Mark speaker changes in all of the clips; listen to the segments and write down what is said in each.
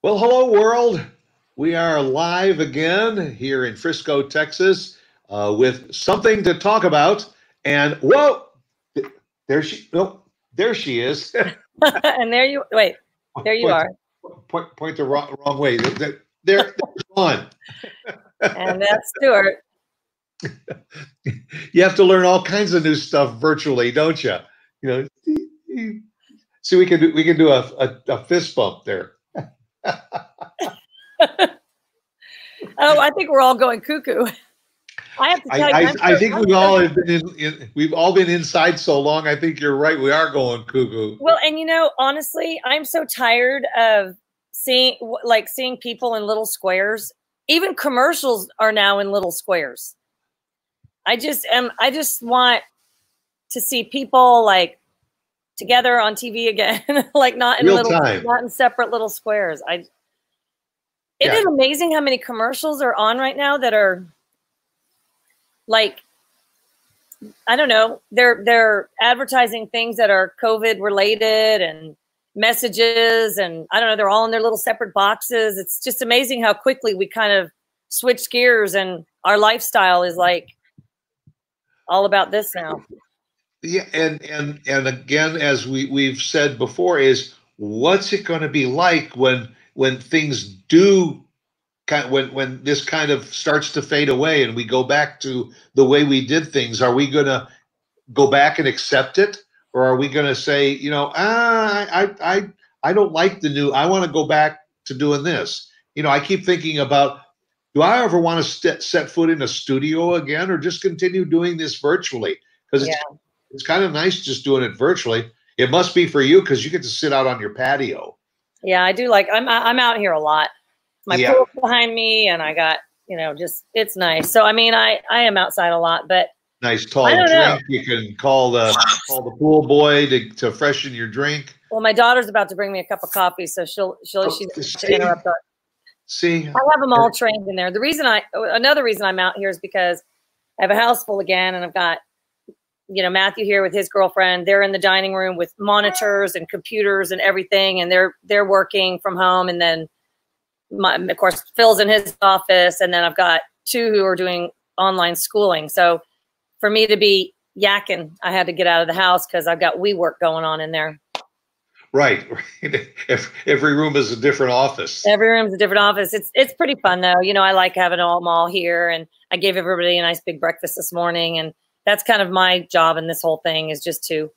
Speaker 1: Well, hello, world. We are live again here in Frisco, Texas, uh, with something to talk about. And whoa, there she, oh, there she is.
Speaker 2: and there you wait. There you
Speaker 1: point,
Speaker 2: are.
Speaker 1: Point, point the wrong, wrong way. There, there's one.
Speaker 2: And that's Stuart.
Speaker 1: you have to learn all kinds of new stuff virtually, don't you? You know. See, we can do we can do a, a, a fist bump there.
Speaker 2: Oh, I think we're all going cuckoo. I have to tell
Speaker 1: I,
Speaker 2: you,
Speaker 1: I, I think
Speaker 2: I'm
Speaker 1: we've all have been in, in, we've all been inside so long. I think you're right. We are going cuckoo.
Speaker 2: Well, and you know, honestly, I'm so tired of seeing like seeing people in little squares. Even commercials are now in little squares. I just am. I just want to see people like together on TV again, like not in
Speaker 1: Real
Speaker 2: little,
Speaker 1: time.
Speaker 2: not in separate little squares. I. It
Speaker 1: Yeah.
Speaker 2: is amazing how many commercials are on right now that are like I don't know. They're they're advertising things that are COVID related and messages and I don't know, they're all in their little separate boxes. It's just amazing how quickly we kind of switch gears and our lifestyle is like all about this now.
Speaker 1: Yeah, and and and again, as we we've said before, is what's it going to be like when when things do kind when when this kind of starts to fade away and we go back to the way we did things? Are we going to go back and accept it, or are we going to say, you know, ah, I I I don't like the new. I want to go back to doing this. You know, I keep thinking about. Do I ever want to st- set foot in a studio again, or just continue doing this virtually? Because it's it's kind of nice just doing it virtually. It must be for you because you get to sit out on your patio.
Speaker 2: Yeah, I do like I'm I'm out here a lot. My
Speaker 1: Yeah.
Speaker 2: pool's behind me and I got, you know, just it's nice. So I mean I I am outside a lot, but
Speaker 1: Nice tall
Speaker 2: don't know.
Speaker 1: drink. You can call the call the pool boy to, to freshen your drink.
Speaker 2: well my daughter's about to bring me a cup of coffee, so she'll she'll
Speaker 1: Oh,
Speaker 2: she's
Speaker 1: see?
Speaker 2: to interrupt us.
Speaker 1: See,
Speaker 2: I have them all trained in there. The reason I, another reason I'm out here is because I have a house full again, and I've got, you know, Matthew here with his girlfriend. They're in the dining room with monitors and computers and everything, and they're they're working from home. And then, my, of course, Phil's in his office, and then I've got two who are doing online schooling. So, for me to be yakking, I had to get out of the house because I've got WeWork going on in there.
Speaker 1: right. Every, every room is a different office.
Speaker 2: Every room's a different office. It's it's pretty fun though. You know, I like having all mall here, and I gave everybody a nice big breakfast this morning, and that's kind of my job in this whole thing is just to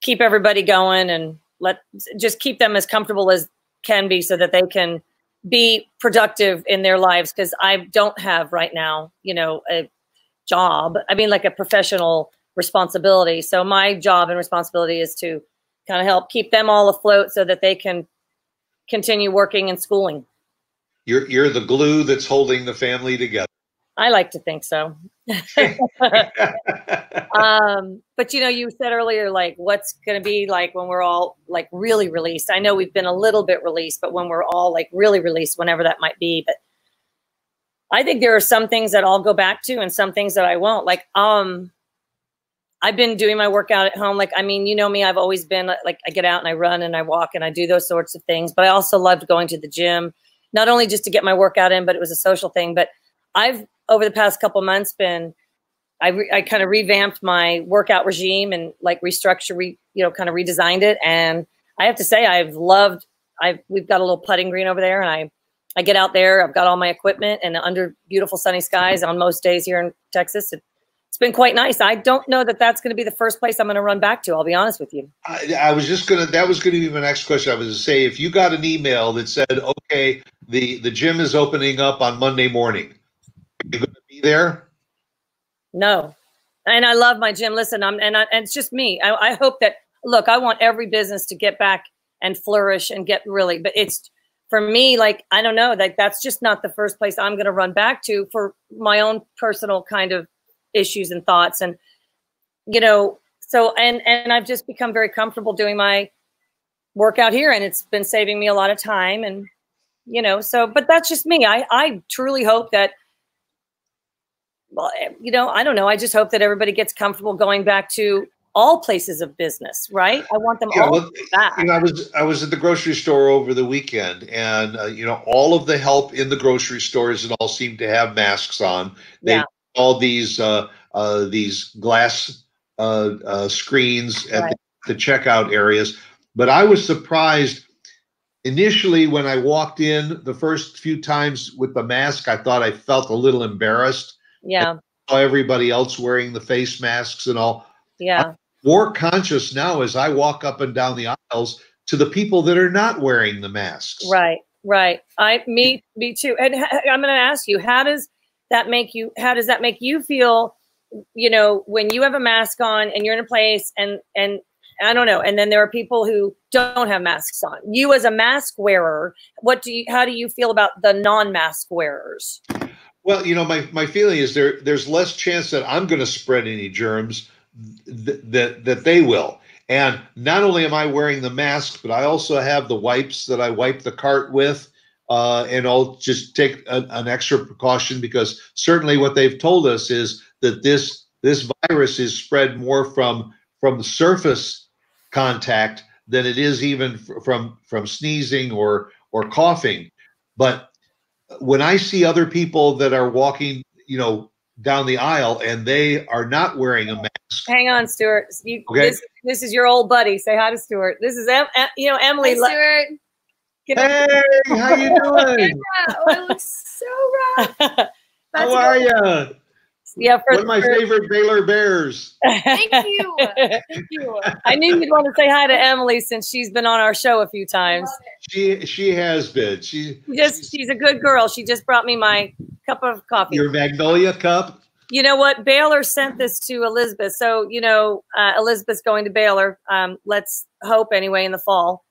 Speaker 2: keep everybody going and let just keep them as comfortable as can be, so that they can be productive in their lives. Because I don't have right now, you know, a job. I mean, like a professional responsibility. So my job and responsibility is to kind of help keep them all afloat so that they can continue working and schooling.
Speaker 1: You're you're the glue that's holding the family together.
Speaker 2: I like to think so. um, but you know, you said earlier, like, what's going to be like when we're all like really released? I know we've been a little bit released, but when we're all like really released, whenever that might be. But I think there are some things that I'll go back to and some things that I won't. Like, um, I've been doing my workout at home. Like, I mean, you know me, I've always been like, I get out and I run and I walk and I do those sorts of things. But I also loved going to the gym, not only just to get my workout in, but it was a social thing. But I've over the past couple months been, I, re- I kind of revamped my workout regime and like restructure, re, you know, kind of redesigned it. And I have to say, I've loved. I've we've got a little putting green over there, and I I get out there. I've got all my equipment, and under beautiful sunny skies on most days here in Texas, it, it's been quite nice. I don't know that that's going to be the first place I'm going to run back to. I'll be honest with you.
Speaker 1: I, I was just gonna. That was gonna be my next question. I was to say, if you got an email that said, "Okay, the the gym is opening up on Monday morning," there?
Speaker 2: No, and I love my gym. Listen, I'm and, I, and it's just me. I, I hope that look. I want every business to get back and flourish and get really. But it's for me, like I don't know, like that's just not the first place I'm going to run back to for my own personal kind of issues and thoughts, and you know, so and and I've just become very comfortable doing my workout here, and it's been saving me a lot of time, and you know, so but that's just me. I I truly hope that well, you know, I don't know. I just hope that everybody gets comfortable going back to all places of business, right? I want them yeah, all well, back.
Speaker 1: You know, I was I was at the grocery store over the weekend, and uh, you know, all of the help in the grocery stores and all seem to have masks on. They yeah. all these uh, uh, these glass uh, uh, screens at right. the, the checkout areas, but I was surprised initially when I walked in the first few times with the mask. I thought I felt a little embarrassed.
Speaker 2: Yeah.
Speaker 1: Everybody else wearing the face masks and all
Speaker 2: yeah. I'm
Speaker 1: more conscious now as I walk up and down the aisles to the people that are not wearing the masks.
Speaker 2: Right, right. I me me too. And I'm going to ask you, how does that make you? How does that make you feel? You know, when you have a mask on and you're in a place and and I don't know, and then there are people who don't have masks on. You as a mask wearer, what do you? How do you feel about the non-mask wearers?
Speaker 1: Well, you know, my, my feeling is there there's less chance that I'm going to spread any germs th- that that they will. And not only am I wearing the mask, but I also have the wipes that I wipe the cart with. Uh, and I'll just take an extra precaution because certainly what they've told us is that this this virus is spread more from from surface contact than it is even from from sneezing or or coughing. But when I see other people that are walking, you know, down the aisle and they are not wearing a mask.
Speaker 2: Hang on, Stuart. You, okay. This, this, is your old buddy. Say hi to Stuart. This is em, em you know Emily.
Speaker 3: Hi, Stuart.
Speaker 1: hey, how you doing?
Speaker 3: oh, it looks so rough.
Speaker 1: how are you?
Speaker 2: Yeah,
Speaker 1: one of my favorite Baylor Bears.
Speaker 3: Thank you. Thank you.
Speaker 2: I knew you'd want to say hi to Emily since she's been on our show a few times.
Speaker 1: She she has been. She
Speaker 2: just she's, she's a good girl. She just brought me my cup of coffee.
Speaker 1: Your Magnolia cup.
Speaker 2: You know what? Baylor sent this to Elizabeth. So, you know, uh, Elizabeth's going to Baylor. Um, let's hope anyway in the fall.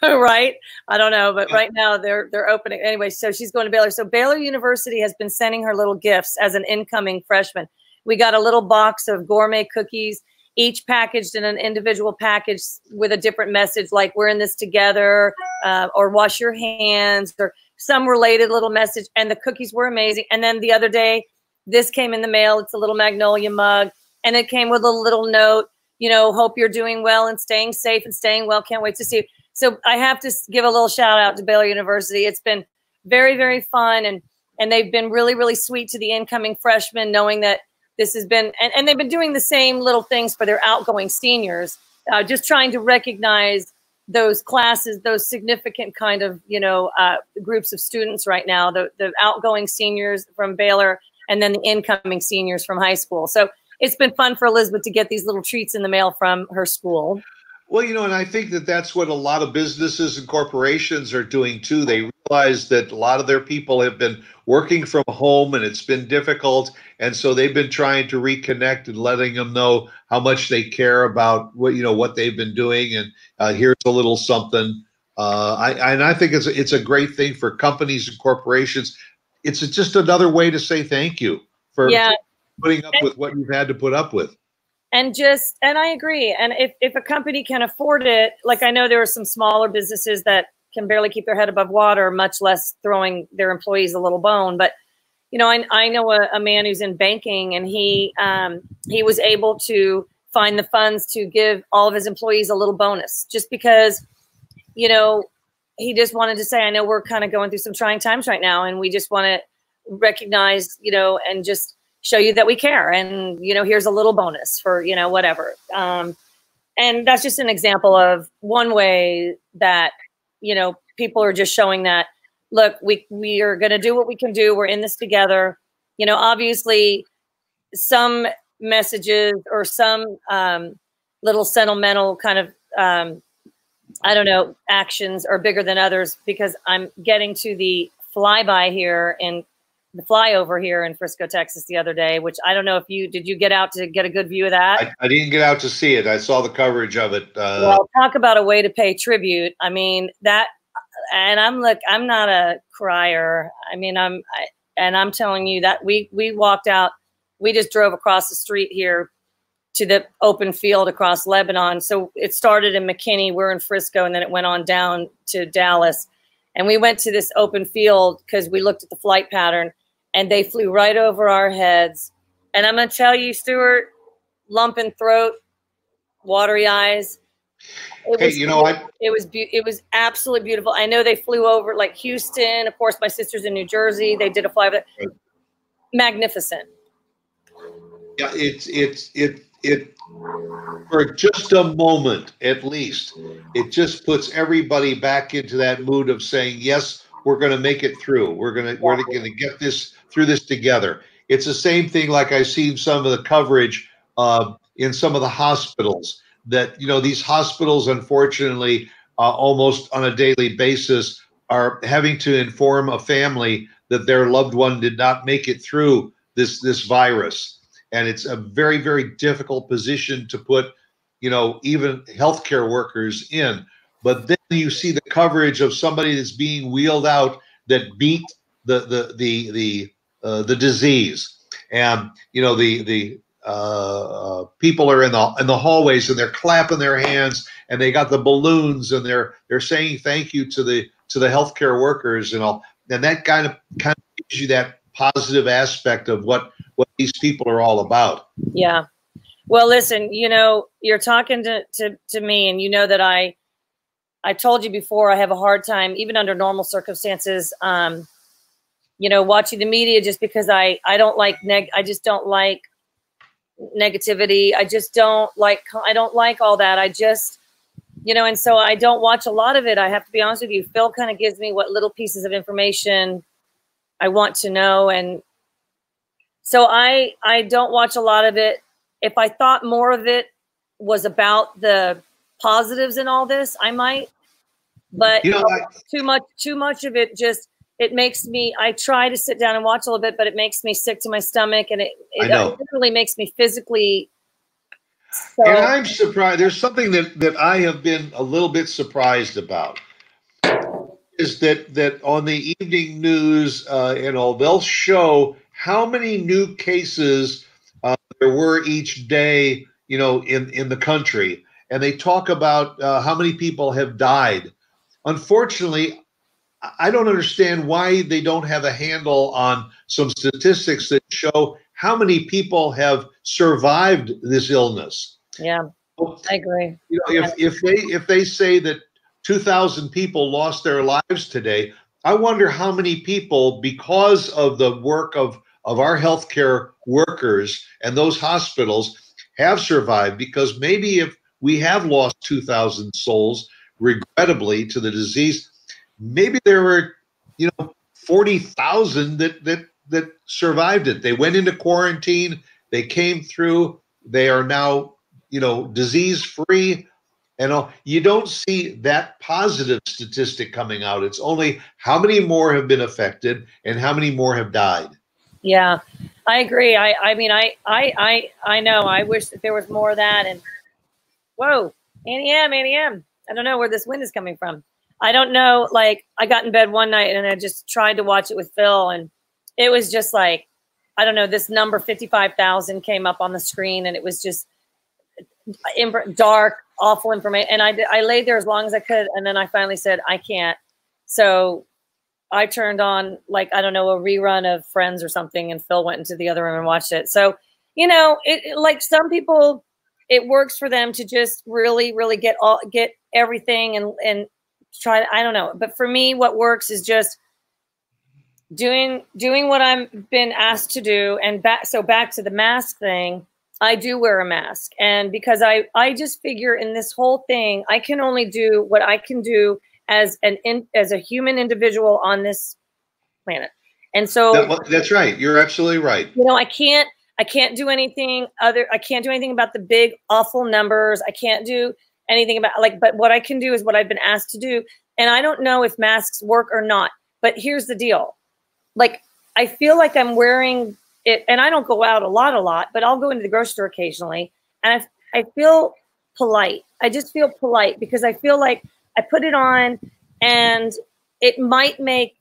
Speaker 2: right? I don't know, but right now they're they're opening anyway. So she's going to Baylor. So Baylor University has been sending her little gifts as an incoming freshman. We got a little box of gourmet cookies, each packaged in an individual package with a different message, like "We're in this together," uh, or "Wash your hands," or some related little message. And the cookies were amazing. And then the other day, this came in the mail. It's a little magnolia mug, and it came with a little note. You know, hope you're doing well and staying safe and staying well. Can't wait to see you so I have to give a little shout out to Baylor University. It's been very, very fun and and they've been really, really sweet to the incoming freshmen, knowing that this has been and, and they've been doing the same little things for their outgoing seniors, uh, just trying to recognize those classes, those significant kind of you know uh, groups of students right now, the the outgoing seniors from Baylor and then the incoming seniors from high school. So it's been fun for Elizabeth to get these little treats in the mail from her school.
Speaker 1: Well, you know, and I think that that's what a lot of businesses and corporations are doing too. They realize that a lot of their people have been working from home and it's been difficult. And so they've been trying to reconnect and letting them know how much they care about what, you know, what they've been doing. And uh, here's a little something. Uh, I, and I think it's, it's a great thing for companies and corporations. It's just another way to say thank you for,
Speaker 2: yeah.
Speaker 1: Putting up with what you've had to put up with.
Speaker 2: And just and i agree. And if, if a company can afford it like i know there are some smaller businesses that can barely keep their head above water much less throwing their employees a little bone. But you know i, I know a, a man who's in banking and he um, he was able to find the funds to give all of his employees a little bonus just because you know he just wanted to say i know we're kind of going through some trying times right now and we just want to recognize you know and just show you that we care and you know here's a little bonus for you know whatever. Um, and that's just an example of one way that you know people are just showing that look we we are going to do what we can do. We're in this together. You know obviously some messages or some um, little sentimental kind of um, i don't know actions are bigger than others because i'm getting to the flyby here in the flyover here in Frisco, Texas, the other day. Which I don't know if you did. You get out to get a good view of that?
Speaker 1: I, I didn't get out to see it. I saw the coverage of it.
Speaker 2: Uh, well, talk about a way to pay tribute. I mean that, and I'm look. I'm not a crier. I mean, I'm, I, and I'm telling you that we we walked out. We just drove across the street here to the open field across Lebanon. So it started in McKinney. We're in Frisco, and then it went on down to Dallas. And we went to this open field because we looked at the flight pattern and they flew right over our heads. And I'm going to tell you, Stuart, lump in throat, watery eyes.
Speaker 1: It hey, was, you know, I
Speaker 2: it was be- it was absolutely beautiful. I know they flew over like Houston. Of course, my sister's in New Jersey. They did a fly, but magnificent.
Speaker 1: Yeah, it's it's it it for just a moment at least. It just puts everybody back into that mood of saying, "Yes, we're going to make it through. We're going to we're going to get this through this together." It's the same thing like I've seen some of the coverage uh, in some of the hospitals that, you know, these hospitals, unfortunately, uh, almost on a daily basis are having to inform a family that their loved one did not make it through this this virus and it's a very very difficult position to put you know even healthcare workers in. But then you see the coverage of somebody that's being wheeled out that beat the the the the uh, the disease, and you know the the uh, people are in the in the hallways and they're clapping their hands and they got the balloons and they're they're saying thank you to the to the healthcare workers and all, and that kind of kind of gives you that positive aspect of what what these people are all about.
Speaker 2: Yeah. Well, listen, you know, you're talking to, to, to me and you know that I I told you before I have a hard time, even under normal circumstances, um, you know, watching the media just because I I don't like neg I just don't like negativity. I just don't like I don't like all that. I just you know, and so I don't watch a lot of it. I have to be honest with you. Phil kind of gives me what little pieces of information I want to know and so I I don't watch a lot of it. If I thought more of it was about the positives in all this, I might. But you know, I, too much too much of it just it makes me i try to sit down and watch a little bit but it makes me sick to my stomach and it, it literally makes me physically
Speaker 1: so. and i'm surprised there's something that that i have been a little bit surprised about is that that on the evening news uh, and all they'll show how many new cases uh, there were each day you know in in the country and they talk about uh, how many people have died unfortunately I don't understand why they don't have a handle on some statistics that show how many people have survived this illness.
Speaker 2: Yeah, I agree.
Speaker 1: You know, if, if they if they say that 2,000 people lost their lives today, I wonder how many people, because of the work of of our healthcare workers and those hospitals, have survived. Because maybe if we have lost 2,000 souls, regrettably, to the disease, maybe there were, you know, 40,000 that, that, that survived it. They went into quarantine. They came through. They are now, you know, disease free. And you don't see that positive statistic coming out. It's only how many more have been affected and how many more have died.
Speaker 2: Yeah, I agree. I, I mean, I, I, I, I know. I wish that there was more of that. And whoa, Annie M, Annie M. I don't know where this wind is coming from. I don't know. Like I got in bed one night and I just tried to watch it with Phil, and it was just like I don't know. This number fifty five thousand came up on the screen, and it was just dark, awful information. And I I laid there as long as I could, and then I finally said I can't. So I turned on like I don't know a rerun of Friends or something, and Phil went into the other room and watched it. So you know, it, it like some people, it works for them to just really, really get all get everything and and try i don't know but for me what works is just doing doing what i'm been asked to do and back so back to the mask thing i do wear a mask and because i i just figure in this whole thing i can only do what i can do as an in, as a human individual on this planet and so
Speaker 1: that, that's right you're absolutely right
Speaker 2: you know i can't i can't do anything other i can't do anything about the big awful numbers i can't do anything about like, but what I can do is what I've been asked to do. And I don't know if masks work or not. But here's the deal. Like, I feel like I'm wearing it, and I don't go out a lot, a lot, but I'll go into the grocery store occasionally. And I, I feel polite. I just feel polite because I feel like I put it on and it might make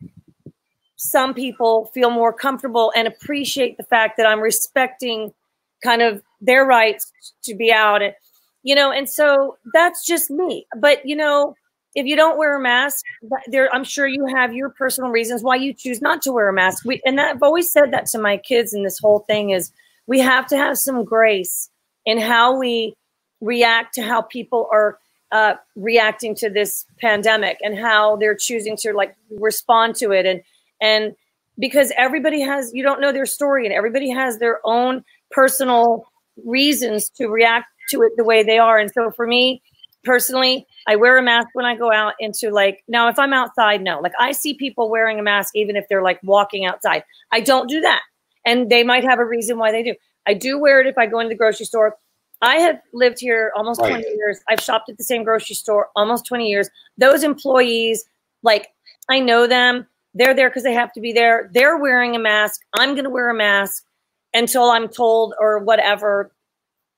Speaker 2: some people feel more comfortable and appreciate the fact that I'm respecting kind of their rights to be out. And you know, and so that's just me. But you know, if you don't wear a mask, there I'm sure you have your personal reasons why you choose not to wear a mask. We and that, I've always said that to my kids. And this whole thing is we have to have some grace in how we react to how people are uh, reacting to this pandemic and how they're choosing to like respond to it. And and because everybody has you don't know their story and everybody has their own personal reasons to react to it the way they are. And so for me personally i wear a mask when i go out into like now if i'm outside no. Like i see people wearing a mask even if they're like walking outside. I don't do that. And they might have a reason why they do. I do wear it if i go into the grocery store I have lived here almost
Speaker 1: Right.
Speaker 2: 20 years. I've shopped at the same grocery store almost 20 years. Those employees, like, I know them. They're there because they have to be there. They're wearing a mask. I'm going to wear a mask until I'm told or whatever.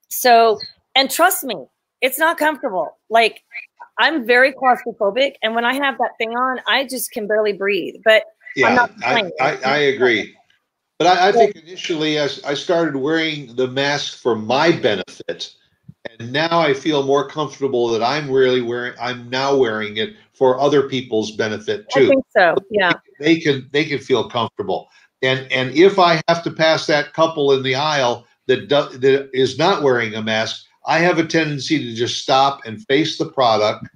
Speaker 2: So, and trust me, it's not comfortable. Like, I'm very claustrophobic. And when I have that thing on, I just can barely breathe. But
Speaker 1: Yeah,
Speaker 2: not
Speaker 1: I. I, I agree. But I, I think initially as I started wearing the mask for my benefit, and now I feel more comfortable that I'm really wearing I'm now wearing it for other people's benefit too.
Speaker 2: I think so. Yeah.
Speaker 1: They can they can feel comfortable. And and if I have to pass that couple in the aisle that do, that is not wearing a mask, I have a tendency to just stop and face the product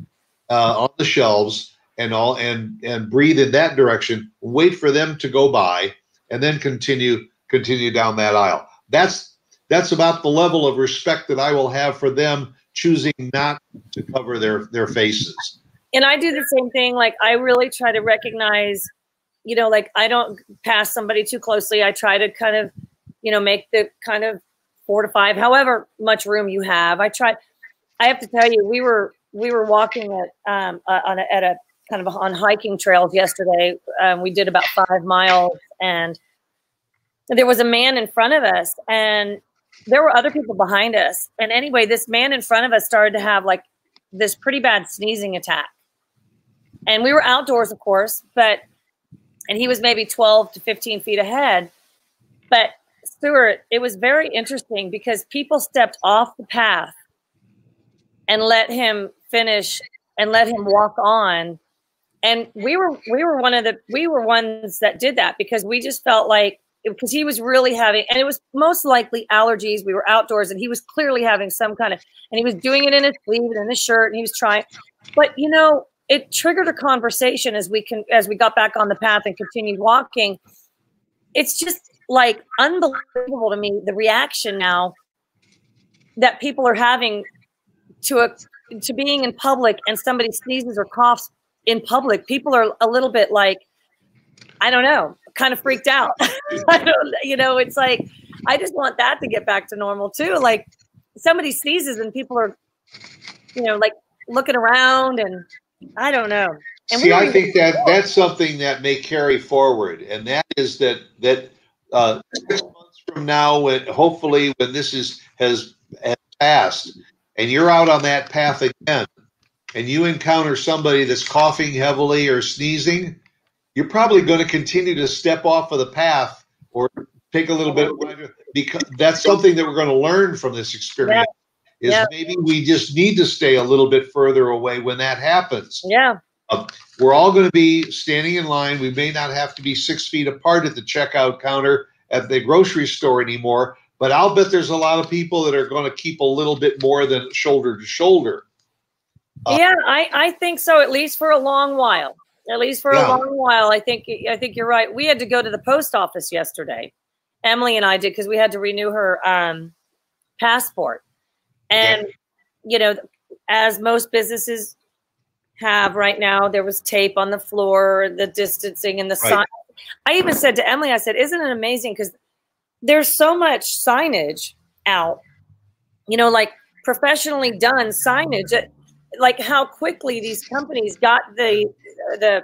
Speaker 1: uh, on the shelves and all and and breathe in that direction. Wait for them to go by, and then continue continue down that aisle. That's that's about the level of respect that I will have for them choosing not to cover their their faces.
Speaker 2: and I do the same thing. Like I really try to recognize, you know, like I don't pass somebody too closely. I try to kind of, you know, make the kind of four to five, however much room you have. I try. I have to tell you, we were we were walking at um uh, on a, at a kind of on hiking trails yesterday. Um, we did about five miles, and there was a man in front of us, and there were other people behind us. And anyway, this man in front of us started to have like this pretty bad sneezing attack and we were outdoors of course but and he was maybe 12 to 15 feet ahead but stuart it was very interesting because people stepped off the path and let him finish and let him walk on and we were we were one of the we were ones that did that because we just felt like because he was really having and it was most likely allergies. We were outdoors and he was clearly having some kind of and he was doing it in his sleeve and in his shirt and he was trying but you know it triggered a conversation as we can as we got back on the path and continued walking. It's just like unbelievable to me the reaction now that people are having to a to being in public and somebody sneezes or coughs in public people are a little bit like i don't know kind of freaked out. I don't you know it's like i just want that to get back to normal too. Like somebody sneezes and people are you know like looking around and i don't know. And
Speaker 1: See, I think that that's something that may carry forward, and that is that that uh, six months from now, when hopefully when this is has, has passed, and you're out on that path again, and you encounter somebody that's coughing heavily or sneezing, you're probably going to continue to step off of the path or take a little bit because that's something that we're going to learn from this experience. Is
Speaker 2: Yeah.
Speaker 1: maybe we just need to stay a little bit further away when that happens
Speaker 2: yeah um,
Speaker 1: we're all going to be standing in line. We may not have to be six feet apart at the checkout counter at the grocery store anymore, but I'll bet there's a lot of people that are going to keep a little bit more than shoulder to shoulder. Uh,
Speaker 2: yeah i i think so at least for a long while. At least for
Speaker 1: Yeah.
Speaker 2: a long while i think i think you're right. We had to go to the post office yesterday. Emily and i did because we had to renew her um passport. And you know as most businesses have right now there was tape on the floor the distancing and the
Speaker 1: Right.
Speaker 2: sign. I even said to emily i said isn't it amazing because there's so much signage out you know like professionally done signage that- like how quickly these companies got the the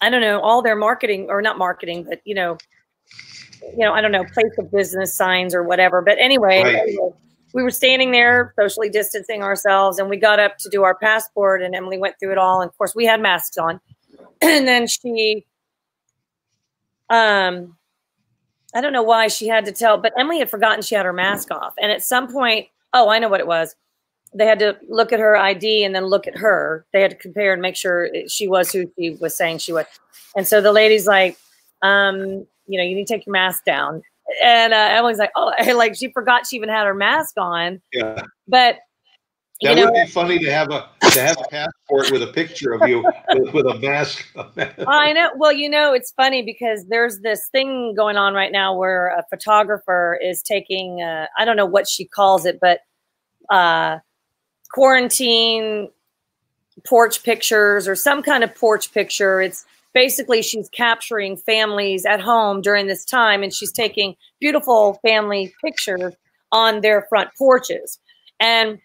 Speaker 2: i don't know all their marketing or not marketing but you know you know i don't know place of business signs or whatever. But anyway
Speaker 1: Right.
Speaker 2: anyway, we were standing there socially distancing ourselves and we got up to do our passport and emily went through it all. And of course we had masks on. And then she um i don't know why she had to tell but emily had forgotten she had her mask off. And at some point oh i know what it was they had to look at her id and then look at her they had to compare and make sure she was who she was saying she was and so the lady's like um you know you need to take your mask down and uh, emily's like oh like she forgot she even had her mask on
Speaker 1: Yeah.
Speaker 2: but
Speaker 1: That
Speaker 2: You know-
Speaker 1: would be funny to have a to have a passport with a picture of you with, with a mask.
Speaker 2: I know. Well, you know, it's funny because there's this thing going on right now where a photographer is taking, uh, I don't know what she calls it, but uh, quarantine porch pictures or some kind of porch picture. It's basically she's capturing families at home during this time and she's taking beautiful family pictures on their front porches. And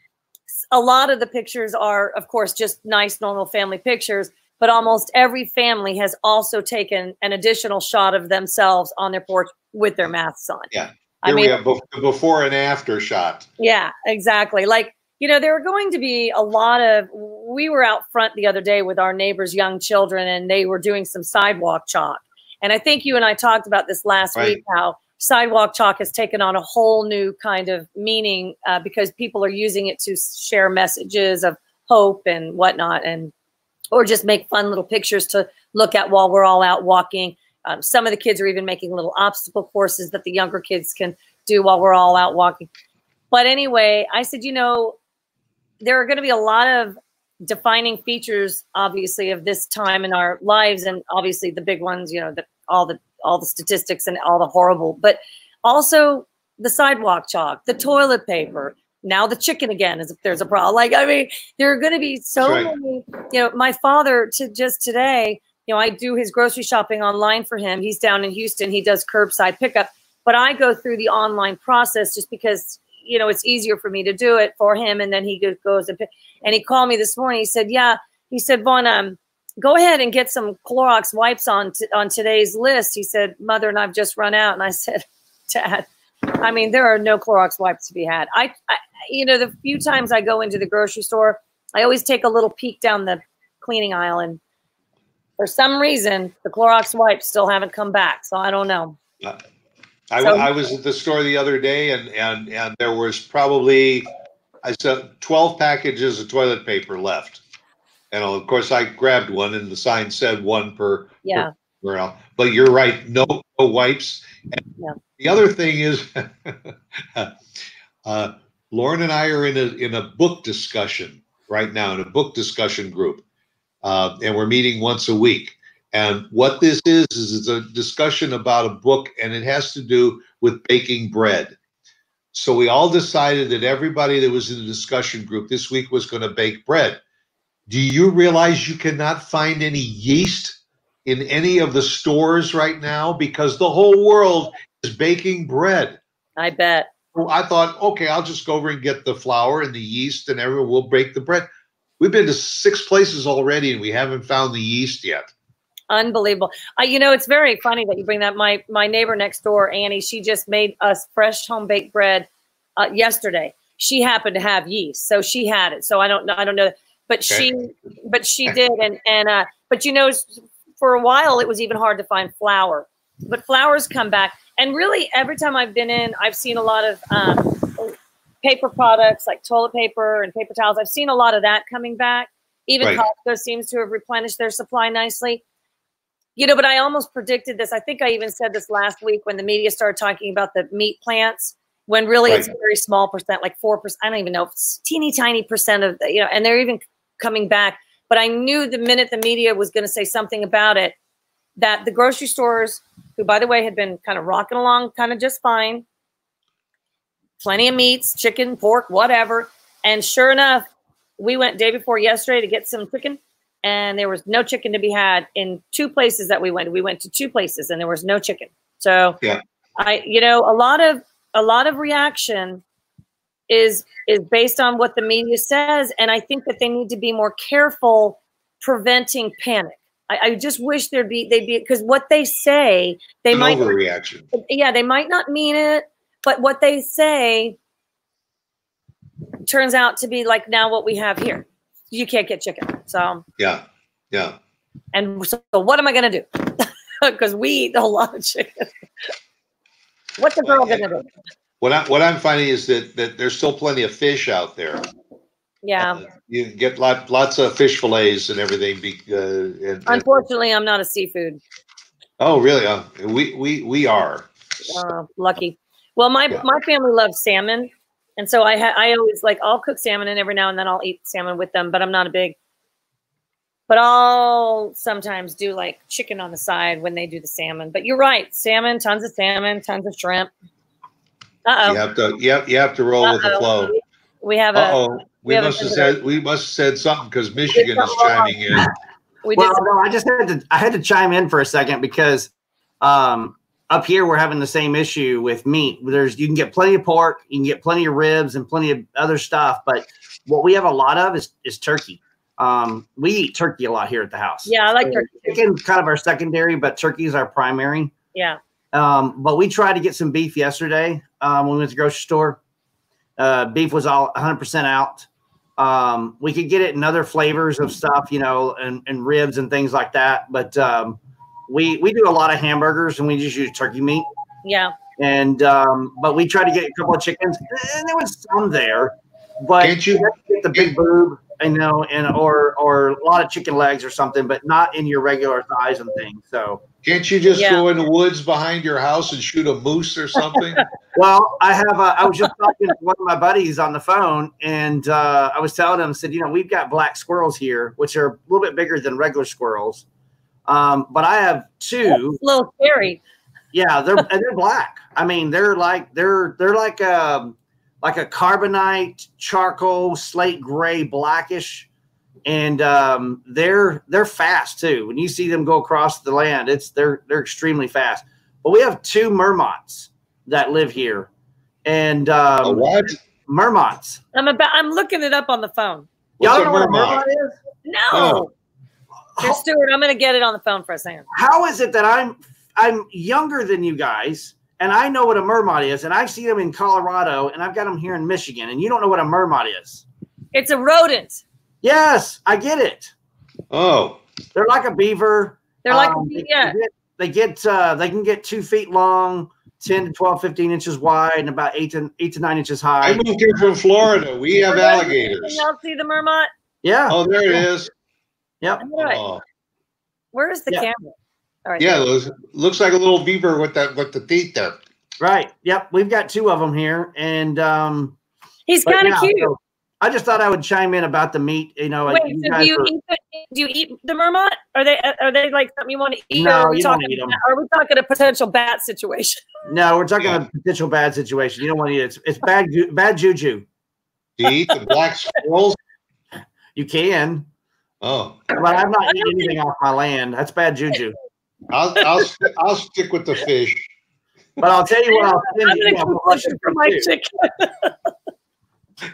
Speaker 2: a lot of the pictures are, of course, just nice, normal family pictures but almost every family has also taken an additional shot of themselves on their porch with their masks on.
Speaker 1: Yeah.
Speaker 2: I
Speaker 1: Here we have bef- before and after shot.
Speaker 2: yeah, exactly. Like, you know, there are going to be a lot of, we were out front the other day with our neighbors' young children and they were doing some sidewalk chalk. And I think you and I talked about this last
Speaker 1: Right.
Speaker 2: week how sidewalk chalk has taken on a whole new kind of meaning uh, because people are using it to share messages of hope and whatnot and or just make fun little pictures to look at while we're all out walking um, some of the kids are even making little obstacle courses that the younger kids can do while we're all out walking but anyway i said you know there are going to be a lot of defining features obviously of this time in our lives and obviously the big ones you know the all the all the statistics and all the horrible but also the sidewalk chalk the toilet paper now the chicken again is if there's a problem. Like i mean there are going to be so
Speaker 1: right.
Speaker 2: many you know my father to just today you know i do his grocery shopping online for him. He's down in houston. He does curbside pickup but i go through the online process just because you know it's easier for me to do it for him and then he go- goes and and he called me this morning he said yeah he said vaughn um go ahead and get some Clorox wipes on on today's list. He said, "Mother and I've just run out." And I said, "Dad, I mean, there are no Clorox wipes to be had. I, I, you know, the few times I go into the grocery store, I always take a little peek down the cleaning aisle, and for some reason, the Clorox wipes still haven't come back. So I don't know.
Speaker 1: Uh, I,
Speaker 2: So-
Speaker 1: I was at the store the other day and, and, and there was probably, I said, 12 packages of toilet paper left. And of course, I grabbed one and the sign said one per,
Speaker 2: Yeah,
Speaker 1: per. But you're right, no, no wipes. And
Speaker 2: Yeah.
Speaker 1: The other thing is, uh, Lauren and I are in a, in a book discussion right now, in a book discussion group. Uh, and we're meeting once a week. And what this is, is it's a discussion about a book and it has to do with baking bread. So we all decided that everybody that was in the discussion group this week was going to bake bread. Do you realize you cannot find any yeast in any of the stores right now because the whole world is baking bread?
Speaker 2: I bet.
Speaker 1: I thought, okay, I'll just go over and get the flour and the yeast and everyone will bake the bread. We've been to six places already and we haven't found the yeast yet.
Speaker 2: Unbelievable. I, you know, it's very funny that you bring that. My my neighbor next door, Annie, she just made us fresh home baked bread uh, yesterday. She happened to have yeast, so she had it. So I don't know. I don't know, but she, but she did, and and uh, but you know, for a while it was even hard to find flour, but flour's come back, and really every time I've been in, I've seen a lot of um, paper products like toilet paper and paper towels. I've seen a lot of that coming back. Even
Speaker 1: Right.
Speaker 2: Costco seems to have replenished their supply nicely. You know, but I almost predicted this. I think I even said this last week when the media started talking about the meat plants, when really it's a very small percent, like 4%. I don't even know, it's teeny tiny percent of, the, you know, and they're even coming back. But I knew the minute the media was going to say something about it, that the grocery stores, who, by the way, had been kind of rocking along kind of just fine, plenty of meats, chicken, pork, whatever. And sure enough, we went day before yesterday to get some chicken and there was no chicken to be had in two places that we went. We went to two places and there was no chicken. So
Speaker 1: Yeah.
Speaker 2: I, you know, a lot of a lot of reaction is is based on what the media says, and I think that they need to be more careful preventing panic. I, I just wish there'd be they'd be because what they say they
Speaker 1: An
Speaker 2: might
Speaker 1: overreaction.
Speaker 2: yeah, they might not mean it, but what they say turns out to be like now what we have here. You can't get chicken. So,
Speaker 1: Yeah. Yeah.
Speaker 2: and so what am I going to do? Because we eat a lot of chicken. What's a girl going to do?
Speaker 1: What I what I'm finding is that that there's still plenty of fish out there.
Speaker 2: Yeah.
Speaker 1: Uh, you get lot, lots of fish fillets and everything. Be, uh, and, and-
Speaker 2: Unfortunately, I'm not a seafood.
Speaker 1: oh, really? Uh, we we we are.
Speaker 2: Uh, lucky. Well, my
Speaker 1: Yeah.
Speaker 2: my family loves salmon, And so I ha- I always like I'll cook salmon and every now and then I'll eat salmon with them, but I'm not a big. But I'll sometimes do like chicken on the side when they do the salmon. But you're right, salmon, tons of salmon, tons of shrimp. Uh oh.
Speaker 1: You
Speaker 2: oh,
Speaker 1: have to, you have, you have to roll with the flow.
Speaker 2: we have a
Speaker 1: Uh-oh, we
Speaker 2: have a
Speaker 1: must have said, we must have said something because Michigan is
Speaker 2: something
Speaker 1: chiming in.
Speaker 2: we did
Speaker 4: Well, no, I just had to I had to chime in for a second because um, up here we're having the same issue with meat. There's you can get plenty of pork, you can get plenty of ribs and plenty of other stuff, but what we have a lot of is is turkey. Um, we eat turkey a lot here at the house.
Speaker 2: yeah, I like
Speaker 4: So
Speaker 2: turkey.
Speaker 4: Chicken's kind of our secondary, but turkey is our primary.
Speaker 2: Yeah,
Speaker 4: Um, but we tried to get some beef yesterday um, when we went to the grocery store. Uh, beef was all 100% out. Um, we could get it in other flavors of stuff, you know, and, and ribs and things like that. But um, we we do a lot of hamburgers and we just use turkey meat.
Speaker 2: yeah.
Speaker 4: And um, but we tried to get a couple of chickens, and there was some there, but
Speaker 1: Can't you-
Speaker 4: you have to get the big boob, I know, and or or a lot of chicken legs or something, but not in your regular thighs and things. So.
Speaker 1: Can't you just
Speaker 2: Yeah.
Speaker 1: go in the woods behind your house and shoot a moose or something?
Speaker 4: Well, I have. A, I was just talking to one of my buddies on the phone, and uh, I was telling him, said, you know, we've got black squirrels here, which are a little bit bigger than regular squirrels. Um, but I have two.
Speaker 2: It's a little scary.
Speaker 4: Yeah, they're and they're black. I mean, they're like they're they're like um like a carbonite charcoal slate gray blackish, and um, they're they're fast too. When you see them go across the land, it's they're they're extremely fast. But we have two marmots that live here, and
Speaker 1: a
Speaker 4: um,
Speaker 1: what?
Speaker 4: marmots.
Speaker 2: I'm about. I'm looking it up on the phone.
Speaker 1: What's
Speaker 4: Y'all
Speaker 1: a
Speaker 4: know what a
Speaker 1: marmot?
Speaker 4: marmot is?
Speaker 2: No,
Speaker 1: Oh.
Speaker 2: Here, Stuart. I'm gonna get it on the phone for a second.
Speaker 4: how is it that I'm I'm younger than you guys and I know what a marmot is and I've seen them in Colorado and I've got them here in Michigan and you don't know what a marmot is?
Speaker 2: It's a rodent.
Speaker 4: Yes, I get it.
Speaker 1: Oh,
Speaker 4: They're like a beaver.
Speaker 2: They're like
Speaker 4: Um, they,
Speaker 2: yeah.
Speaker 4: they get, they get uh, they can get two feet long, 10 to 12, 15 inches wide, and about eight to eight to nine inches high.
Speaker 1: I
Speaker 4: high.
Speaker 1: moved here from Florida. We have alligators.
Speaker 2: Can y'all see the marmot?
Speaker 4: Yeah.
Speaker 1: Oh, there it is.
Speaker 4: Yep.
Speaker 2: All right.
Speaker 1: Oh,
Speaker 2: Where's the
Speaker 4: Yeah.
Speaker 2: camera? All right.
Speaker 1: yeah, looks, looks like a little beaver with that with the teeth there.
Speaker 4: Right. Yep. We've got two of them here. And um
Speaker 2: He's kind of
Speaker 4: yeah,
Speaker 2: cute.
Speaker 4: so I just thought I would chime in about the meat. You know, like
Speaker 2: Wait,
Speaker 4: you
Speaker 2: so do you
Speaker 4: were-
Speaker 2: eat the, do you eat the marmot? Are they are they like something you want to eat?
Speaker 4: No,
Speaker 2: or are we
Speaker 4: you don't
Speaker 2: talking
Speaker 4: eat 'em.
Speaker 2: are we talking a potential bad situation?
Speaker 4: No, we're talking
Speaker 1: Yeah.
Speaker 4: a potential bad situation. You don't want to eat it. It's, it's bad, bad juju.
Speaker 1: Do you eat the black squirrels?
Speaker 4: You can,
Speaker 1: Oh,
Speaker 4: but I'm not eating anything off my land. That's bad juju.
Speaker 1: I'll I'll I'll stick with the fish.
Speaker 4: But I'll tell you what. I'll
Speaker 2: I'm
Speaker 4: send you
Speaker 2: gonna keep looking for
Speaker 4: for
Speaker 2: my
Speaker 4: you.
Speaker 2: chicken.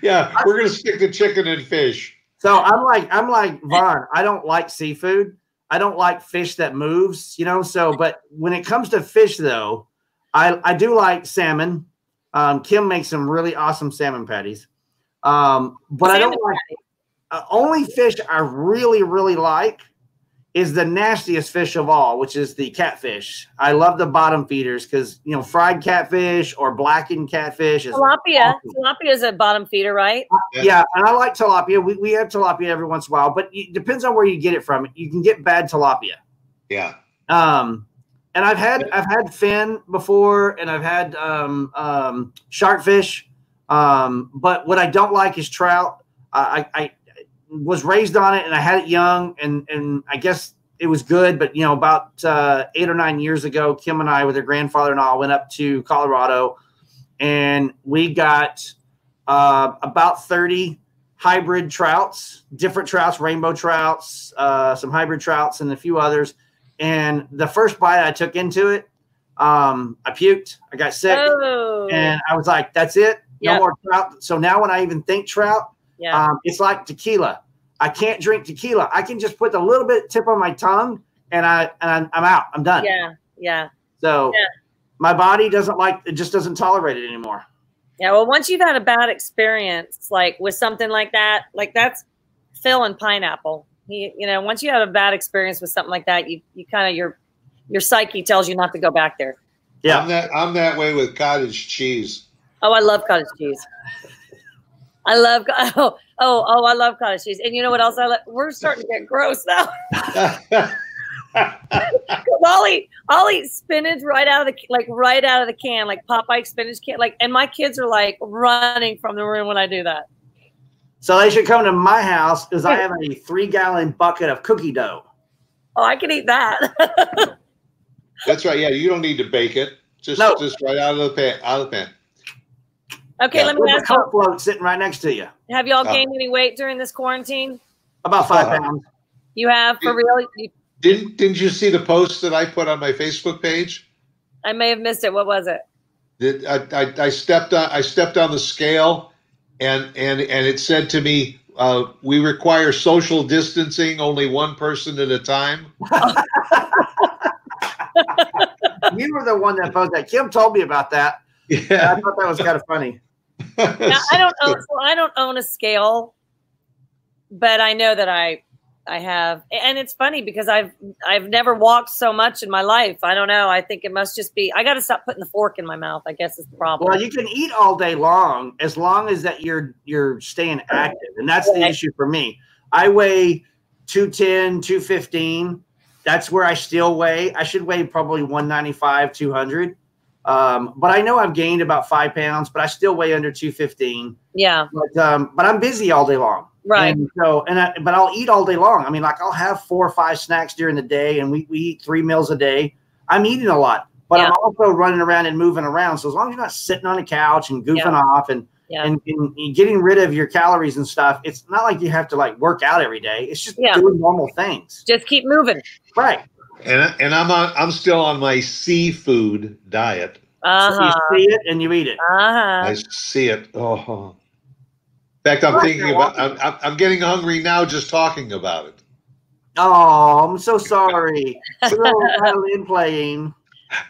Speaker 1: Yeah, we're gonna stick to chicken and fish.
Speaker 4: So I'm like, I'm like Vaughn. I don't like seafood. I don't like fish that moves. You know. So, but when it comes to fish, though, I I do like salmon. Um, Kim makes some really awesome salmon patties. Um, but I don't
Speaker 2: Salmon
Speaker 4: like uh, only fish I really, really like is the nastiest fish of all, which is the catfish. I love the bottom feeders because you know fried catfish or blackened catfish is
Speaker 2: Tilapia.
Speaker 4: awesome.
Speaker 2: Tilapia is a bottom feeder, right?
Speaker 1: Yeah.
Speaker 4: yeah, and I like tilapia. We, we have tilapia every once in a while, but it depends on where you get it from. You can get bad tilapia.
Speaker 1: Yeah.
Speaker 4: Um, and I've had I've had fin before, and I've had um, um, sharkfish. Um, but what I don't like is trout. I, I, I was raised on it, and I had it young, and and I guess it was good. But you know, about uh, eight or nine years ago, Kim and I, with her grandfather and all, went up to Colorado, and we got uh, about thirty hybrid trouts, different trouts, rainbow trouts, uh, some hybrid trouts, and a few others. And the first bite I took into it, um, I puked. I got sick,
Speaker 2: Oh,
Speaker 4: and I was like, "That's it, no
Speaker 2: Yep.
Speaker 4: more trout." So now, when I even think trout,
Speaker 2: yeah.
Speaker 4: um, it's like tequila. I can't drink tequila. I can just put a little bit tip on my tongue, and I and I'm, I'm out. I'm done.
Speaker 2: yeah. Yeah.
Speaker 4: So
Speaker 2: Yeah.
Speaker 4: my body doesn't like it. Just doesn't tolerate it anymore.
Speaker 2: Yeah. Well, once you've had a bad experience, like with something like that, like that's Phil and pineapple. He, you know, once you have a bad experience with something like that, you, you kind of your your psyche tells you not to go back there.
Speaker 4: Yeah.
Speaker 1: I'm that I'm that way with cottage cheese.
Speaker 2: Oh, I love cottage cheese. I love oh oh oh I love cottage cheese. And you know what else I love? We're starting to get gross now. I'll eat, I'll eat spinach right out of the like right out of the can, like Popeye spinach can. Like, and my kids are like running from the room when I do that.
Speaker 4: So they should come to my house because I have a three gallon bucket of cookie dough.
Speaker 2: Oh, I can eat that.
Speaker 1: That's right. Yeah, you don't need to bake it. Just
Speaker 4: No.
Speaker 1: just right out of the pan. Out of the pan.
Speaker 2: Okay,
Speaker 1: Yeah.
Speaker 2: let me
Speaker 4: With a
Speaker 2: ask you:
Speaker 4: Coke float sitting right next to you.
Speaker 2: Have y'all
Speaker 1: Oh.
Speaker 2: gained any weight during this quarantine?
Speaker 4: About five
Speaker 1: Uh,
Speaker 4: pounds.
Speaker 2: You have for real? You,
Speaker 1: Didn't didn't you see the post that I put on my Facebook page?
Speaker 2: I may have missed it. What was it?
Speaker 1: That I, I, I stepped on I stepped on the scale, and and and it said to me, uh, "We require social distancing, only one person at a time."
Speaker 4: You were the one that posted that. Kim told me about that.
Speaker 1: Yeah, I
Speaker 4: thought that was kind of funny.
Speaker 2: Now, I don't own. So I don't own a scale, but I know that I, I have, and it's funny because I've I've never walked so much in my life. I don't know. I think it must just be. I got to stop putting the fork in my mouth. I guess is the problem.
Speaker 4: Well, you can eat all day long as long as that you're you're staying active, and that's the issue for me. I weigh 210, 215. That's where I still weigh. I should weigh probably 195, 200. Um, but I know I've gained about five pounds, but I still weigh under 215.
Speaker 2: yeah,
Speaker 4: But um, but I'm busy all day long.
Speaker 2: right.
Speaker 4: And so, and I, but I'll eat all day long. I mean, like I'll have four or five snacks during the day, and we, we eat three meals a day. I'm eating a lot, but I'm also running around and moving around. So as long as you're not sitting on a couch and goofing
Speaker 2: Yeah.
Speaker 4: off and,
Speaker 2: Yeah.
Speaker 4: and and getting rid of your calories and stuff, it's not like you have to like work out every day. It's just
Speaker 2: Yeah.
Speaker 4: doing normal things,
Speaker 2: Just keep moving.
Speaker 4: right?
Speaker 1: And and I'm on I'm still on my seafood diet.
Speaker 2: Uh
Speaker 4: So you see it and you eat it.
Speaker 2: Uh huh.
Speaker 1: I see it. Oh. In fact, I'm thinking about. I'm, I'm I'm getting hungry now just talking about it.
Speaker 4: Oh, I'm so sorry. It's a little violin playing.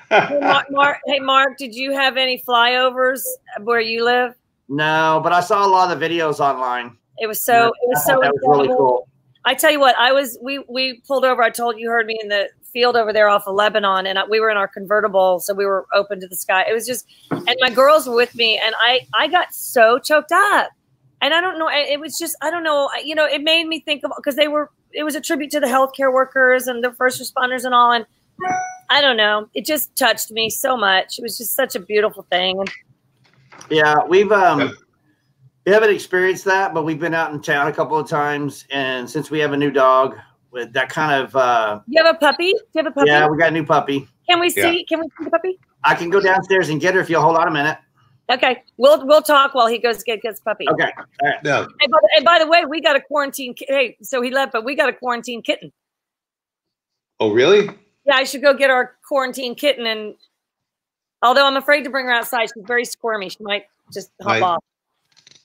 Speaker 2: Hey Mark, Mark, hey Mark, did you have any flyovers where you live?
Speaker 4: No, but I saw a lot of the videos online.
Speaker 2: It was so. It was
Speaker 4: thought
Speaker 2: so
Speaker 4: that was really cool.
Speaker 2: I tell you what, I was we we pulled over. I told you heard me in the field over there off of Lebanon, and we were in our convertible, so we were open to the sky. It was just, and my girls were with me, and I I got so choked up, and I don't know. It was just I don't know. You know, it made me think of because they were. It was a tribute to the healthcare workers and the first responders and all, and I don't know. It just touched me so much. It was just such a beautiful thing.
Speaker 4: Yeah, we've um we haven't experienced that, but we've been out in town a couple of times, and since we have a new dog, with that kind of uh
Speaker 2: you have a puppy? Do you have a puppy?
Speaker 4: yeah, we got a new puppy.
Speaker 2: Can we
Speaker 1: Yeah.
Speaker 2: see? Can we see the puppy?
Speaker 4: I can go downstairs and get her if you'll hold on a minute.
Speaker 2: Okay, we'll we'll talk while he goes get gets puppy.
Speaker 4: Okay. all right.
Speaker 1: no,
Speaker 2: Hey, by, and by the way, we got a quarantine. ki- Hey, so he left, but we got a quarantine kitten.
Speaker 1: oh really?
Speaker 2: Yeah, I should go get our quarantine kitten. And although I'm afraid to bring her outside, she's very squirmy. She might just hop
Speaker 1: Right.
Speaker 2: off.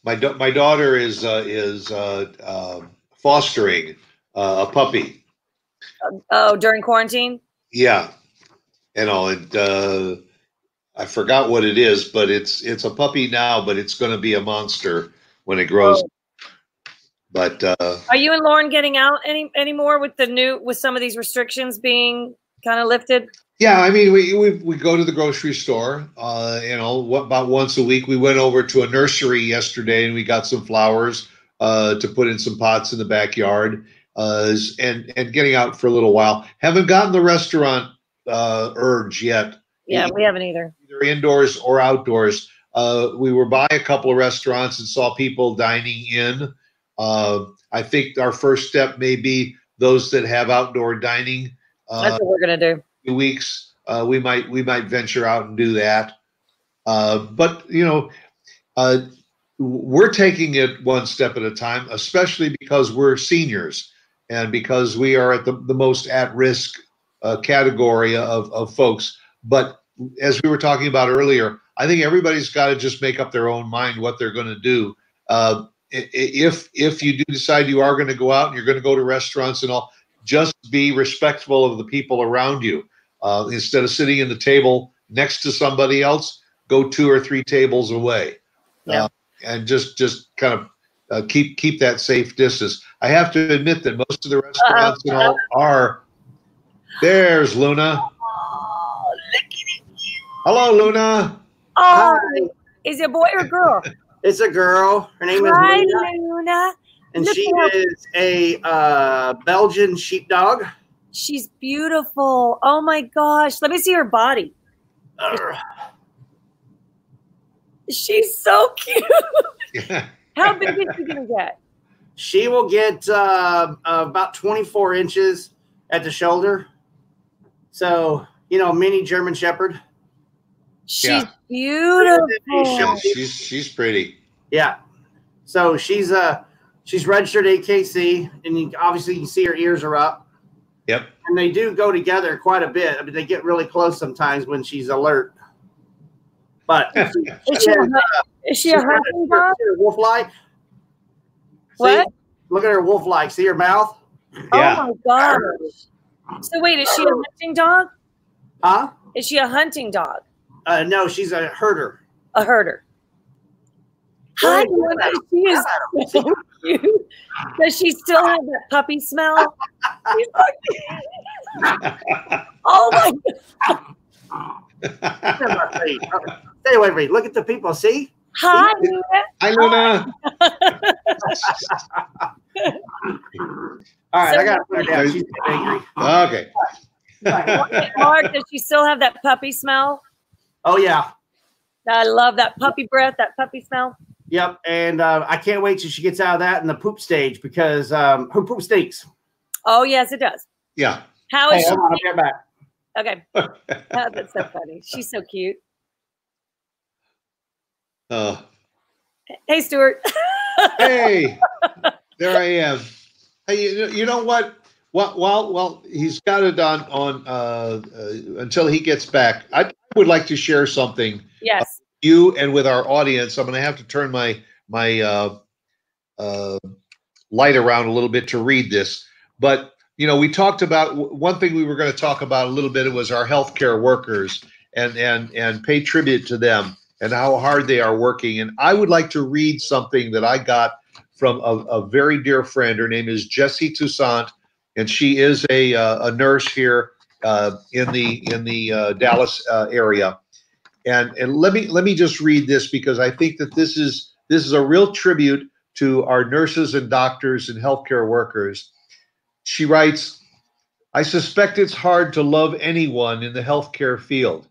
Speaker 1: My da- my daughter is uh, is uh, um fostering uh, a puppy.
Speaker 2: Oh, during quarantine.
Speaker 1: Yeah, you know, and uh, I forgot what it is, but it's it's a puppy now, but it's going to be a monster when it grows.
Speaker 2: Oh.
Speaker 1: But uh,
Speaker 2: Are you and Lauren getting out any anymore with the new with some of these restrictions being kind of lifted?
Speaker 1: yeah, I mean, we, we we go to the grocery store. Uh, you know, what, about once a week. We went over to a nursery yesterday, and we got some flowers uh, to put in some pots in the backyard. Uh, and and getting out for a little while. Haven't gotten the restaurant uh, urge yet.
Speaker 2: Yeah, we haven't either.
Speaker 1: either indoors or outdoors. Uh, we were by a couple of restaurants and saw people dining in. Uh, I think our first step may be those that have outdoor dining.
Speaker 2: That's
Speaker 1: Uh,
Speaker 2: what we're gonna do.
Speaker 1: few weeks, uh, we might we might venture out and do that. Uh, but you know, uh, we're taking it one step at a time, especially because we're seniors and because we are at the, the most at risk uh, category of, of folks. But as we were talking about earlier, I think everybody's got to just make up their own mind what they're going to do. Uh, if if you do decide you are going to go out and you're going to go to restaurants and all, just be respectful of the people around you. Uh, instead of sitting in the table next to somebody else, go two or three tables away,
Speaker 2: Yeah.
Speaker 1: uh, and just just kind of uh, keep keep that safe distance. I have to admit that most of the restaurants and all are. There's Luna. Hello, Luna.
Speaker 2: Oh,
Speaker 4: Hi.
Speaker 2: is it a boy or girl?
Speaker 4: It's a girl. Her name is
Speaker 2: Hi,
Speaker 4: Luna,
Speaker 2: Luna.
Speaker 4: and
Speaker 2: Look
Speaker 4: she
Speaker 2: at her.
Speaker 4: is a uh, Belgian sheepdog.
Speaker 2: She's beautiful. Oh my gosh. Let me see her body. She's so cute. How big is she gonna get?
Speaker 4: She will get uh, about 24 inches at the shoulder. So, you know, mini German Shepherd.
Speaker 2: She's
Speaker 1: Yeah.
Speaker 2: beautiful.
Speaker 1: She's she's pretty.
Speaker 4: Yeah. So she's uh she's registered AKC, and you, obviously you can see her ears are up,
Speaker 1: Yep.
Speaker 4: and they do go together quite a bit. I mean, they get really close sometimes when she's alert. But
Speaker 2: Is she a, hun- is she a hunting dog?
Speaker 4: wolf like.
Speaker 2: What?
Speaker 4: Look at her wolf like. See her mouth?
Speaker 1: Yeah.
Speaker 2: Oh my gosh. So wait, is she a hunting dog?
Speaker 4: Huh?
Speaker 2: Is she a hunting dog?
Speaker 4: Uh, no, she's a herder.
Speaker 2: A herder? Hi, Luna. She is so cute. Does she still have that puppy smell? She's so cute. oh my god.
Speaker 4: Stay away from me. Look at the people. See?
Speaker 2: Hi, Luna.
Speaker 1: Hi, Luna.
Speaker 4: All right,
Speaker 2: So-
Speaker 4: I got to put her down. She's angry.
Speaker 1: Okay.
Speaker 2: Mark, does she still have that puppy smell?
Speaker 4: Oh yeah,
Speaker 2: I love that puppy breath, that puppy smell.
Speaker 4: yep. And uh, I can't wait till she gets out of that in the poop stage because um, her poop stinks.
Speaker 2: Oh yes, it does.
Speaker 1: Yeah.
Speaker 2: How is Hey,
Speaker 4: hold on, I'll get back.
Speaker 2: Okay, oh, that's so funny. She's so cute.
Speaker 1: Oh,
Speaker 2: Hey, Stuart.
Speaker 1: hey, there I am. Hey, you, you know what? Well, well, well, he's got it on on uh, uh, until he gets back. I would like to share something
Speaker 2: yes.
Speaker 1: you and with our audience. I'm going to have to turn my my uh, uh, light around a little bit to read this. But you know, we talked about one thing we were going to talk about a little bit. It was our healthcare workers and and and pay tribute to them and how hard they are working. And I would like to read something that I got from a, a very dear friend. Her name is Jessie Toussaint, and she is a uh, a nurse here uh, in the in the uh, Dallas uh, area. And and let me let me just read this because I think that this is this is a real tribute to our nurses and doctors and healthcare workers. She writes, I suspect it's hard to love anyone in the healthcare field.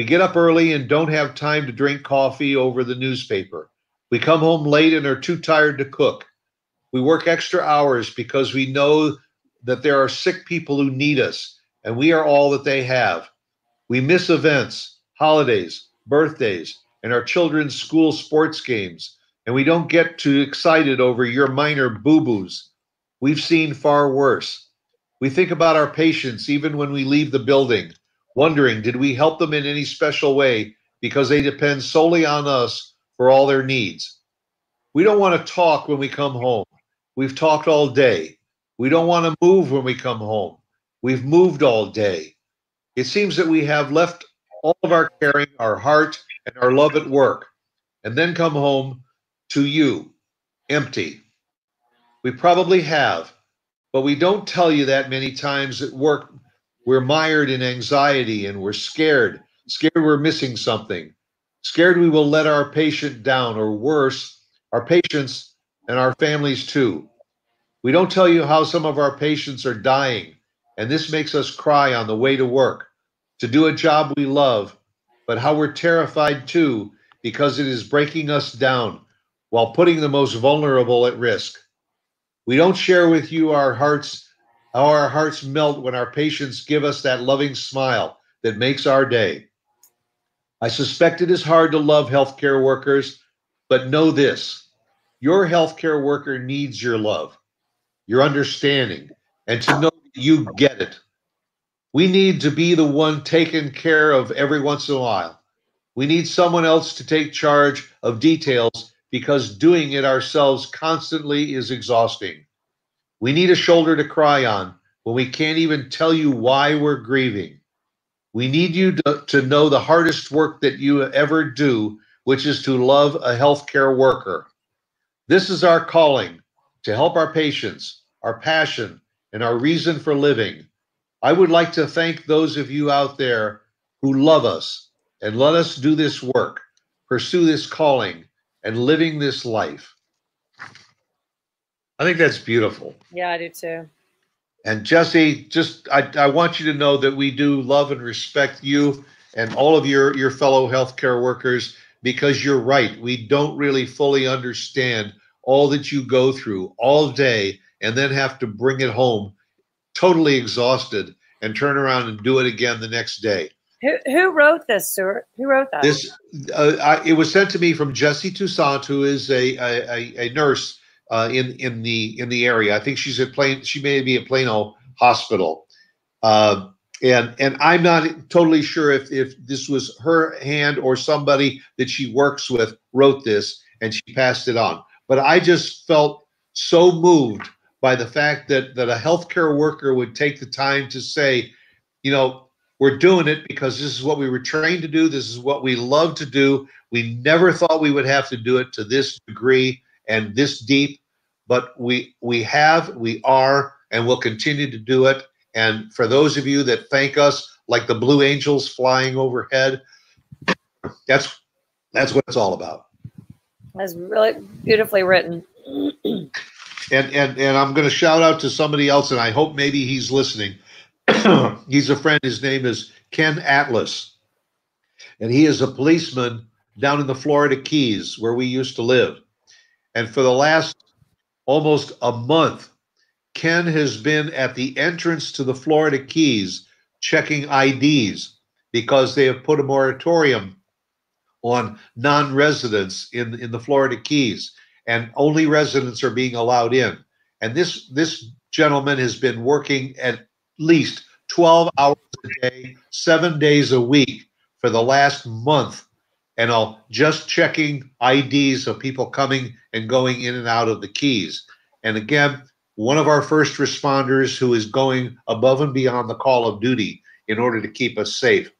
Speaker 1: We get up early and don't have time to drink coffee over the newspaper. We come home late and are too tired to cook. We work extra hours because we know that there are sick people who need us, and we are all that they have. We miss events, holidays, birthdays, and our children's school sports games, and we don't get too excited over your minor boo boos. We've seen far worse. We think about our patients even when we leave the building, wondering did we help them in any special way because they depend solely on us for all their needs. We don't want to talk when we come home. We've talked all day. We don't want to move when we come home. We've moved all day. It seems that we have left all of our caring, our heart, and our love at work, and then come home to you empty. We probably have, but we don't tell you that many times at work. We're mired in anxiety and we're scared, scared we're missing something, scared we will let our patient down, or worse, our patients and our families too. We don't tell you how some of our patients are dying, and this makes us cry on the way to work to do a job we love, but how we're terrified too because it is breaking us down while putting the most vulnerable at risk. We don't share with you our hearts, how our hearts melt when our patients give us that loving smile that makes our day. I suspect it is hard to love healthcare workers, but know this your healthcare worker needs your love, your understanding, and to know that you get it. We need to be the one taken care of every once in a while. We need someone else to take charge of details because doing it ourselves constantly is exhausting. We need a shoulder to cry on when we can't even tell you why we're grieving. We need you to, to know the hardest work that you ever do, which is to love a healthcare worker. This is our calling to help our patients, our passion, and our reason for living. I would like to thank those of you out there who love us and let us do this work, pursue this calling, and living this life. I think that's beautiful.
Speaker 2: Yeah, I do too.
Speaker 1: And Jesse, just I, I want you to know that we do love and respect you and all of your your fellow healthcare workers because you're right. We don't really fully understand all that you go through all day and then have to bring it home totally exhausted and turn around and do it again the next day.
Speaker 2: Who, who wrote this, Stuart? Who wrote that?
Speaker 1: This uh, I, it was sent to me from Jesse Toussaint, who is a a, a nurse uh, in in the in the area. I think she's at Plain. She may be at Plano Hospital, uh, and and I'm not totally sure if if this was her hand or somebody that she works with wrote this and she passed it on. But I just felt so moved by the fact that that a healthcare worker would take the time to say, you know, we're doing it because this is what we were trained to do. This is what we love to do. We never thought we would have to do it to this degree and this deep, but we we have, we are, and we'll continue to do it. And for those of you that thank us, like the blue angels flying overhead, that's that's what it's all about.
Speaker 2: That's really beautifully written.
Speaker 1: and and and I'm going to shout out to somebody else, and I hope maybe he's listening. he's a friend. His name is Ken Atlas, and he is a policeman down in the Florida Keys where we used to live. And for the last almost a month, Ken has been at the entrance to the Florida Keys checking IDs because they have put a moratorium on non-residents in in the Florida Keys, and only residents are being allowed in. And this this gentleman has been working at least 12 hours a day, seven days a week for the last month, and I'll just checking IDs of people coming and going in and out of the Keys. And again, one of our first responders who is going above and beyond the call of duty in order to keep us safe.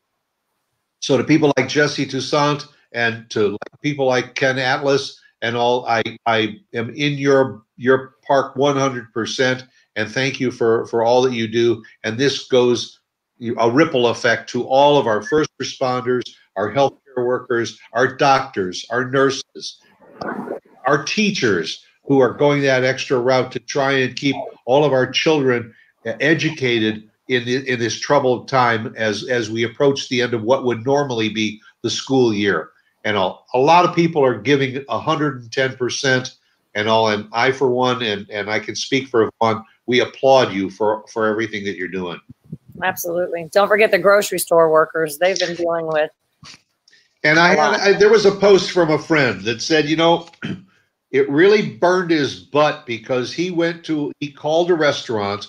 Speaker 1: So to people like Jesse Toussaint and to people like Ken Atlas and all, I, I am in your your park 100% and thank you for for all that you do. And this goes a ripple effect to all of our first responders, our healthcare workers, our doctors, our nurses, our teachers who are going that extra route to try and keep all of our children educated in the, in this troubled time as as we approach the end of what would normally be the school year. And a, a lot of people are giving 110% and all. And I, for one, and, and I can speak for one, we applaud you for, for everything that you're doing.
Speaker 2: Absolutely. Don't forget the grocery store workers they've been dealing with.
Speaker 1: And I had, I, there was a post from a friend that said, you know, it really burned his butt because he went to, he called a restaurant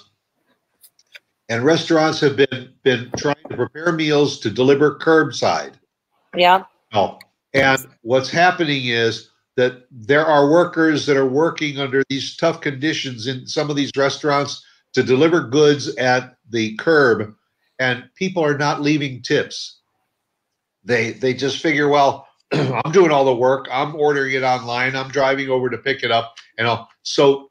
Speaker 1: and restaurants have been been trying to prepare meals to deliver curbside.
Speaker 2: Yeah.
Speaker 1: Oh, and what's happening is that there are workers that are working under these tough conditions in some of these restaurants to deliver goods at the curb, and people are not leaving tips. They they just figure, well, I'm doing all the work. I'm ordering it online. I'm driving over to pick it up, and I'll, so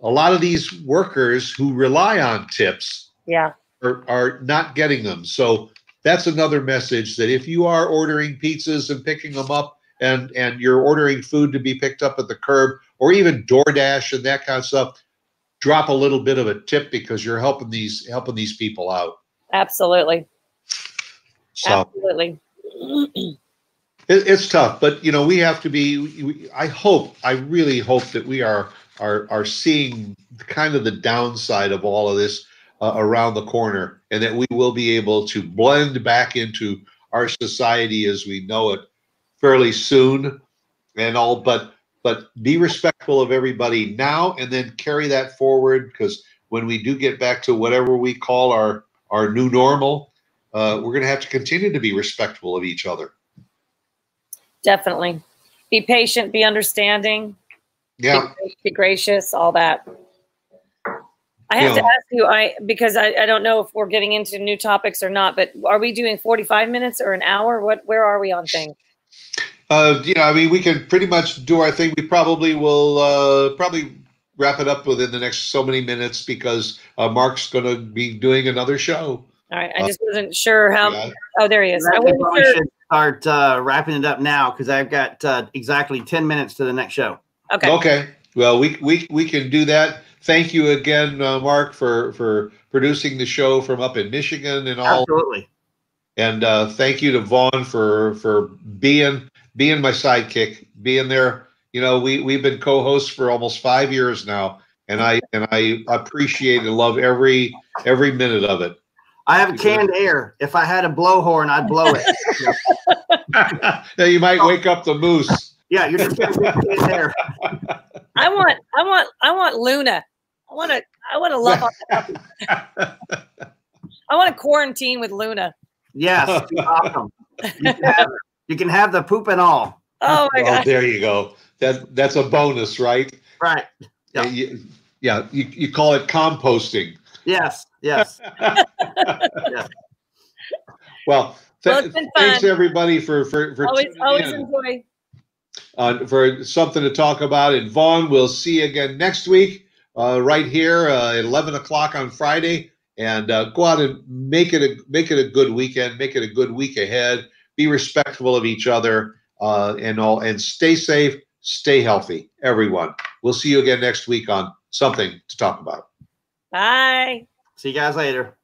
Speaker 1: a lot of these workers who rely on tips
Speaker 2: yeah
Speaker 1: are, are not getting them. So that's another message that if you are ordering pizzas and picking them up and and you're ordering food to be picked up at the curb or even DoorDash and that kind of stuff, drop a little bit of a tip because you're helping these helping these people out.
Speaker 2: Absolutely.
Speaker 1: So
Speaker 2: Absolutely.
Speaker 1: It, it's tough, but you know we have to be. we- I hope, I really hope that we are are are seeing kind of the downside of all of this uh, around the corner, and that we will be able to blend back into our society as we know it fairly soon, and all. But but be respectful of everybody now, and then carry that forward because when we do get back to whatever we call our our new normal, uh, we're going to have to continue to be respectful of each other.
Speaker 2: Definitely. Be patient, be understanding,
Speaker 1: Yeah.
Speaker 2: be, be gracious, all that. I have to ask you, I because I, I don't know if we're getting into new topics or not, but are we doing 45 minutes or an hour? What where are we on things?
Speaker 1: Uh, yeah, I mean, we can pretty much do our thing. We probably will uh, probably wrap it up within the next so many minutes because uh, Mark's going to be doing another show.
Speaker 2: All right. I just wasn't sure how
Speaker 1: Yeah.
Speaker 2: oh there he is. I
Speaker 4: I
Speaker 2: wasn't
Speaker 4: probably
Speaker 2: sure.
Speaker 4: should start uh, wrapping it up now because I've got uh, exactly 10 minutes to the next show.
Speaker 2: Okay.
Speaker 1: Okay. Well, we we we can do that. Thank you again, uh, Mark, for for producing the show from up in Michigan and all.
Speaker 4: Absolutely.
Speaker 1: And uh, thank you to Vaughn for for being being my sidekick, being there. You know, we we've been co-hosts for almost five years now, and I and I appreciate and love every every minute of it.
Speaker 4: I have canned air. If I had a blowhorn, I'd blow it.
Speaker 1: now you might wake up the moose.
Speaker 4: yeah, you're just gonna get canned air.
Speaker 2: I want, I want, I want Luna. I want to, I want to love. on- I want to quarantine with Luna.
Speaker 4: Yes, awesome. You can, have, you can have the poop and all.
Speaker 2: Oh my
Speaker 1: Well,
Speaker 2: god!
Speaker 1: there you go. That that's a bonus, right?
Speaker 4: Right. Yeah.
Speaker 1: Yeah, you, yeah, you, you call it composting.
Speaker 4: Yes. Yes.
Speaker 1: Well, th-
Speaker 2: Well,
Speaker 1: thanks everybody for for for
Speaker 2: Always, always
Speaker 1: in,
Speaker 2: enjoy.
Speaker 1: uh, for something to talk about. And Vaughn, we'll see you again next week, uh, right here uh, at eleven o'clock on Friday. And uh, go out and make it a make it a good weekend. Make it a good week ahead. Be respectful of each other, uh, and all, and stay safe. Stay healthy, everyone. We'll see you again next week on something to talk about.
Speaker 2: Bye.
Speaker 4: See you guys later.